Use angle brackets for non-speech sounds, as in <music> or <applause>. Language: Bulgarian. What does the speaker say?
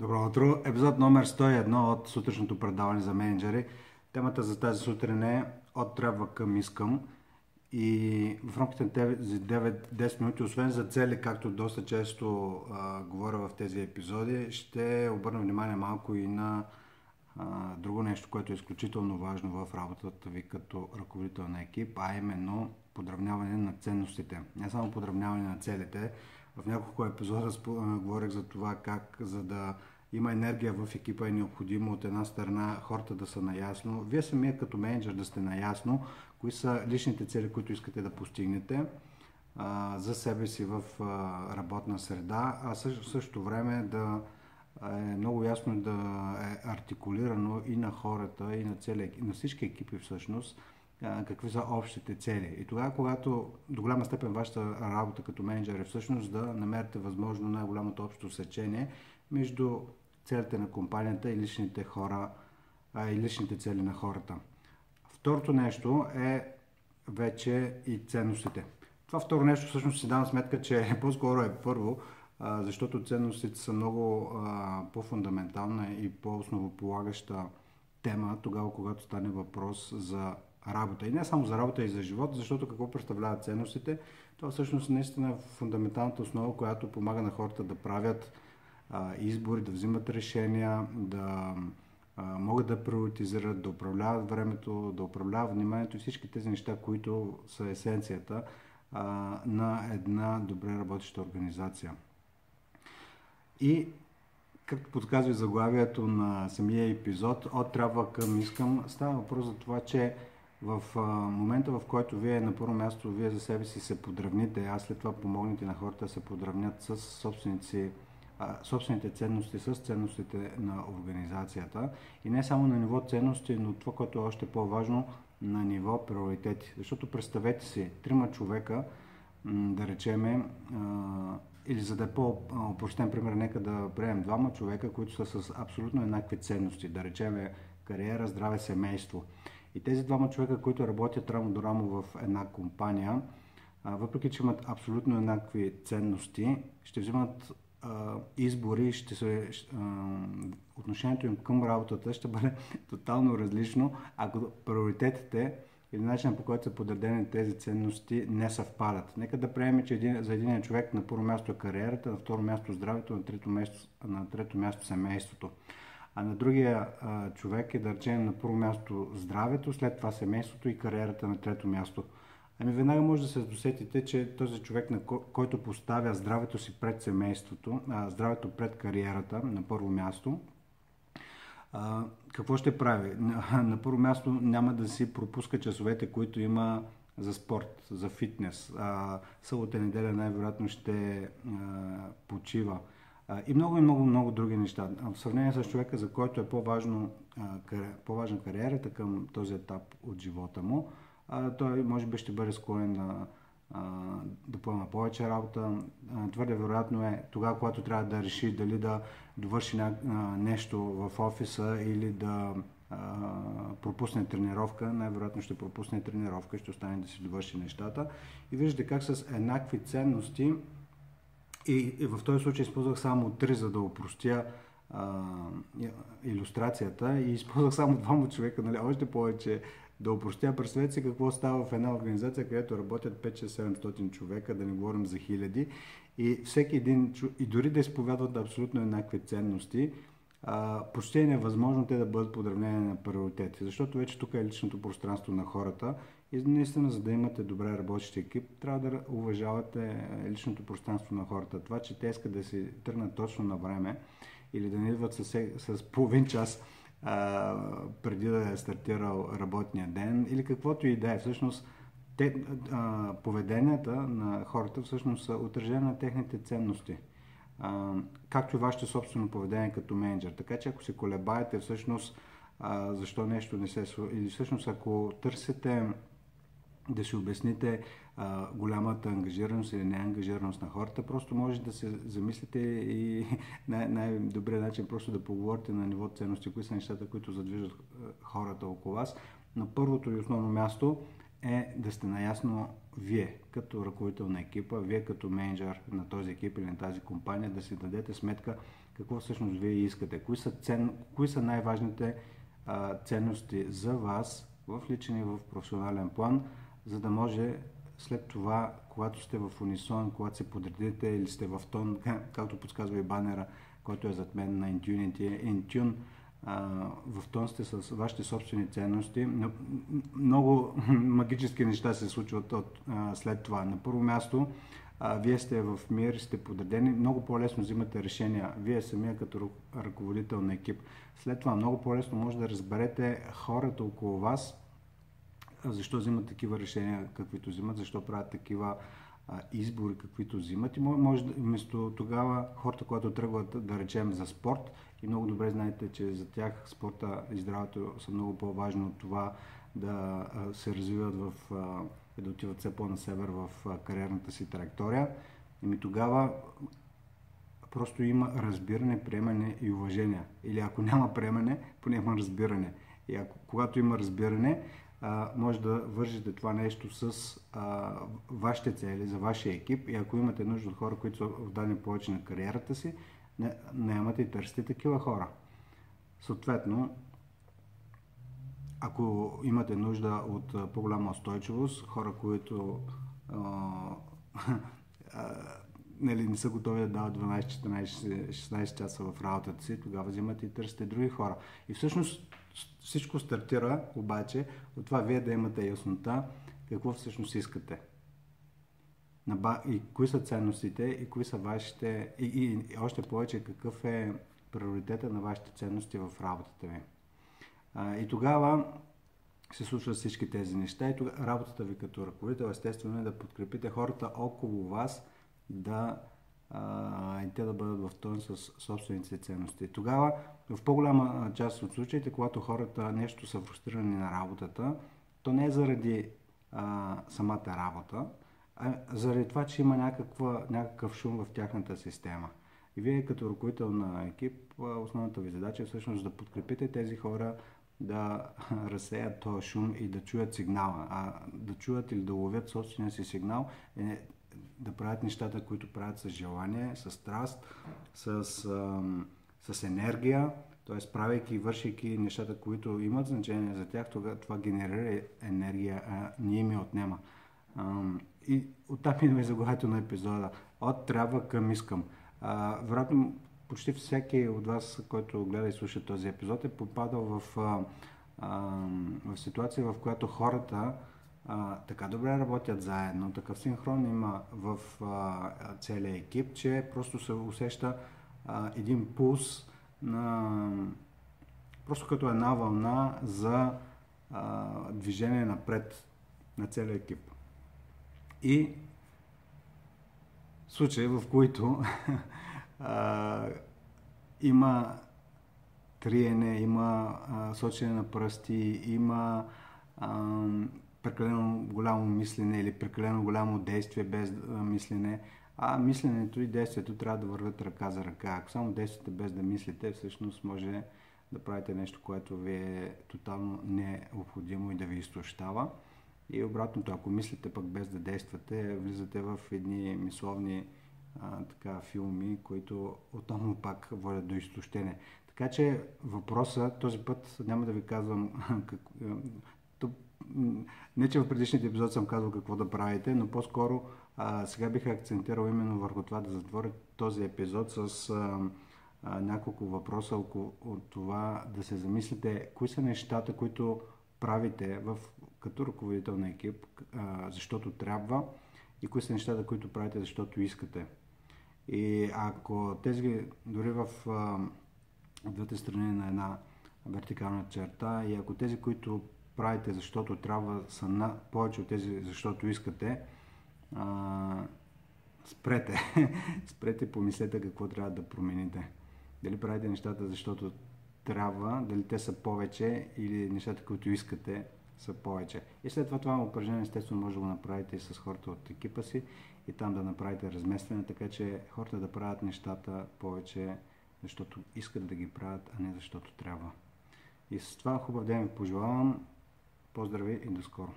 Добро утро! Епизод номер 101 от сутрешното предаване за менеджери. Темата за тази сутрин е от трябва към искам. И в рамките на тези 9-10 минути, освен за цели, както доста често а, говоря в тези епизоди, ще обърна внимание малко и на а, друго нещо, което е изключително важно в работата ви като ръководител на екип, а именно подравняване на ценностите. Не само подравняване на целите. В няколко епизода говорих за това как, за да има енергия в екипа е необходимо от една страна хората да са наясно. Вие самия като менеджер да сте наясно кои са личните цели, които искате да постигнете а, за себе си в а, работна среда, а също, същото време да е много ясно да е артикулирано и на хората, и на, цели, на всички екипи всъщност, какви са общите цели. И тогава, когато до голяма степен вашата работа като менеджер е всъщност да намерите възможно най-голямото общо сечение между целите на компанията и личните хора, а, и личните цели на хората. Второто нещо е вече и ценностите. Това второ нещо всъщност си давам сметка, че <laughs> по-скоро е първо, защото ценностите са много по-фундаментална и по-основополагаща тема тогава, когато стане въпрос за работа. И не само за работа, и за живот, защото какво представляват ценностите? Това всъщност наистина е фундаменталната основа, която помага на хората да правят избори, да взимат решения, да могат да приоритизират, да управляват времето, да управляват вниманието и всички тези неща, които са есенцията на една добре работеща организация. И както подсказва заглавието на самия епизод, от трябва към искам, става въпрос за това, че в момента, в който вие на първо място, вие за себе си се подравните, а след това помогнете на хората да се подравнят с собственици собствените ценности с ценностите на организацията. И не само на ниво ценности, но това, което е още по-важно, на ниво приоритети. Защото представете си, трима човека, да речеме, или за да е по-опростен пример, нека да приемем двама човека, които са с абсолютно еднакви ценности, да речеме кариера, здраве, семейство. И тези двама човека, които работят рамо до рамо в една компания, въпреки че имат абсолютно еднакви ценности, ще взимат избори, ще се, отношението им към работата ще бъде <laughs> тотално различно, ако приоритетите или начинът по който са подредени тези ценности не съвпадат. Нека да приемем, че един, за един човек на първо място е кариерата, на второ място здравето, на трето място, на трето място семейството. А на другия а, човек е да речем на първо място здравето, след това семейството и кариерата на трето място. Ами веднага може да се досетите, че този човек, на който поставя здравето си пред семейството, а, здравето пред кариерата на първо място, а, какво ще прави? На, на първо място няма да си пропуска часовете, които има за спорт, за фитнес. А, събота неделя най-вероятно ще а, почива. А, и много и много, много други неща. В сравнение с човека, за който е по-важно, а, по-важна кариерата към този етап от живота му, той може би ще бъде склонен да, да поема повече работа. Твърде вероятно е тогава, когато трябва да реши дали да довърши нещо в офиса или да пропусне тренировка, най-вероятно ще пропусне тренировка, ще остане да си довърши нещата. И виждате как с еднакви ценности и, и в този случай използвах само три, за да упростя а, иллюстрацията и използвах само двама човека, нали, още повече да упростя. Представете си какво става в една организация, където работят 5-6-700 човека, да не говорим за хиляди. И всеки един, и дори да изповядват абсолютно еднакви ценности, а, почти е невъзможно те да бъдат подравнени на приоритети, защото вече тук е личното пространство на хората и наистина, за да имате добре работещ екип, трябва да уважавате личното пространство на хората. Това, че те искат да си тръгнат точно на време или да не идват с, с половин час а, преди да е стартирал работния ден или каквото и да е. Всъщност, те, а, поведенията на хората всъщност са отражение на техните ценности. А, както и вашето собствено поведение като менеджер. Така че ако се колебаете всъщност а, защо нещо не се... Или всъщност ако търсите да си обясните а, голямата ангажираност или неангажираност на хората. Просто може да се замислите и <laughs> най- най-добрият начин просто да поговорите на ниво ценности, кои са нещата, които задвижат хората около вас. На първото и основно място е да сте наясно вие, като ръководител на екипа, вие като менеджер на този екип или на тази компания, да си дадете сметка какво всъщност вие искате, кои са, цен, кои са най-важните а, ценности за вас в личен и в професионален план, за да може след това, когато сте в унисон, когато се подредите или сте в тон, <laughs> както подсказва и банера, който е зад мен на Intunity, Intune, в тон сте с вашите собствени ценности. Много <laughs> магически неща се случват от, след това. На първо място, вие сте в мир, сте подредени, много по-лесно взимате решения. Вие самия като ръководител на екип. След това много по-лесно може да разберете хората около вас, защо взимат такива решения, каквито взимат, защо правят такива избори, каквито взимат. И може вместо тогава хората, които тръгват да речем за спорт, и много добре знаете, че за тях спорта и здравето са много по-важно от това да се развиват в, да отиват все по-на север в кариерната си траектория. И ми тогава просто има разбиране, приемане и уважение. Или ако няма приемане, поне има разбиране. И ако, когато има разбиране, може да вържете това нещо с а, вашите цели, за вашия екип и ако имате нужда от хора, които са вдани повече на кариерата си, не, нямате и търсите такива хора. Съответно, ако имате нужда от по-голяма устойчивост, хора, които а, <laughs> а, нали, не са готови да дават 12, 14, 16 часа в работата си, тогава взимате и търсите други хора. И всъщност всичко стартира обаче от това вие да имате яснота какво всъщност искате. И кои са ценностите, и кои са вашите, и, и, и още повече какъв е приоритета на вашите ценности в работата ви. А, и тогава се случват всички тези неща и тогава работата ви като ръководител естествено е да подкрепите хората около вас да а, и те да бъдат в тон с собствените ценности. Тогава, в по-голяма част от случаите, когато хората нещо са фрустрирани на работата, то не е заради а, самата работа, а заради това, че има някаква, някакъв шум в тяхната система. И вие като ръководител на екип, основната ви задача е всъщност да подкрепите тези хора да <laughs> разсеят този шум и да чуят сигнала. А да чуят или да ловят собствения си сигнал е да правят нещата, които правят с желание, с страст, с, с енергия, т.е. правейки и вършейки нещата, които имат значение за тях, това, това генерира енергия, а ние ми отнема. И оттам <laughs> идва и заглавието на епизода. От трябва към искам. А, вероятно, почти всеки от вас, който гледа и слуша този епизод, е попадал в, а, а, в ситуация, в която хората а, така добре работят заедно, такъв синхрон има в а, целия екип, че просто се усеща а, един пулс на просто като една вълна за а, движение напред на целия екип. И случаи, в които <laughs> а, има триене, има а, сочене на пръсти, има а, прекалено голямо мислене или прекалено голямо действие без мислене, а мисленето и действието трябва да вървят ръка за ръка. Ако само действате без да мислите, всъщност може да правите нещо, което ви е тотално необходимо и да ви изтощава. И обратното, ако мислите пък без да действате, влизате в едни мисловни а, така, филми, които отново пак водят до изтощение. Така че въпроса, този път няма да ви казвам как, не, че в предишните епизоди съм казал какво да правите, но по-скоро а, сега бих акцентирал именно върху това да затворя този епизод с а, а, няколко въпроса около това да се замислите кои са нещата, които правите в, като ръководител на екип, а, защото трябва и кои са нещата, които правите, защото искате. И ако тези дори в а, двете страни на една вертикална черта и ако тези, които правите, защото трябва са на повече от тези, защото искате, а, спрете. <laughs> спрете помислете какво трябва да промените. Дали правите нещата, защото трябва, дали те са повече или нещата, които искате, са повече. И след това това упражнение, естествено, може да го направите и с хората от екипа си и там да направите разместване, така че хората да правят нещата повече, защото искат да ги правят, а не защото трябва. И с това хубав ден ви пожелавам. Поздрави и до скоро!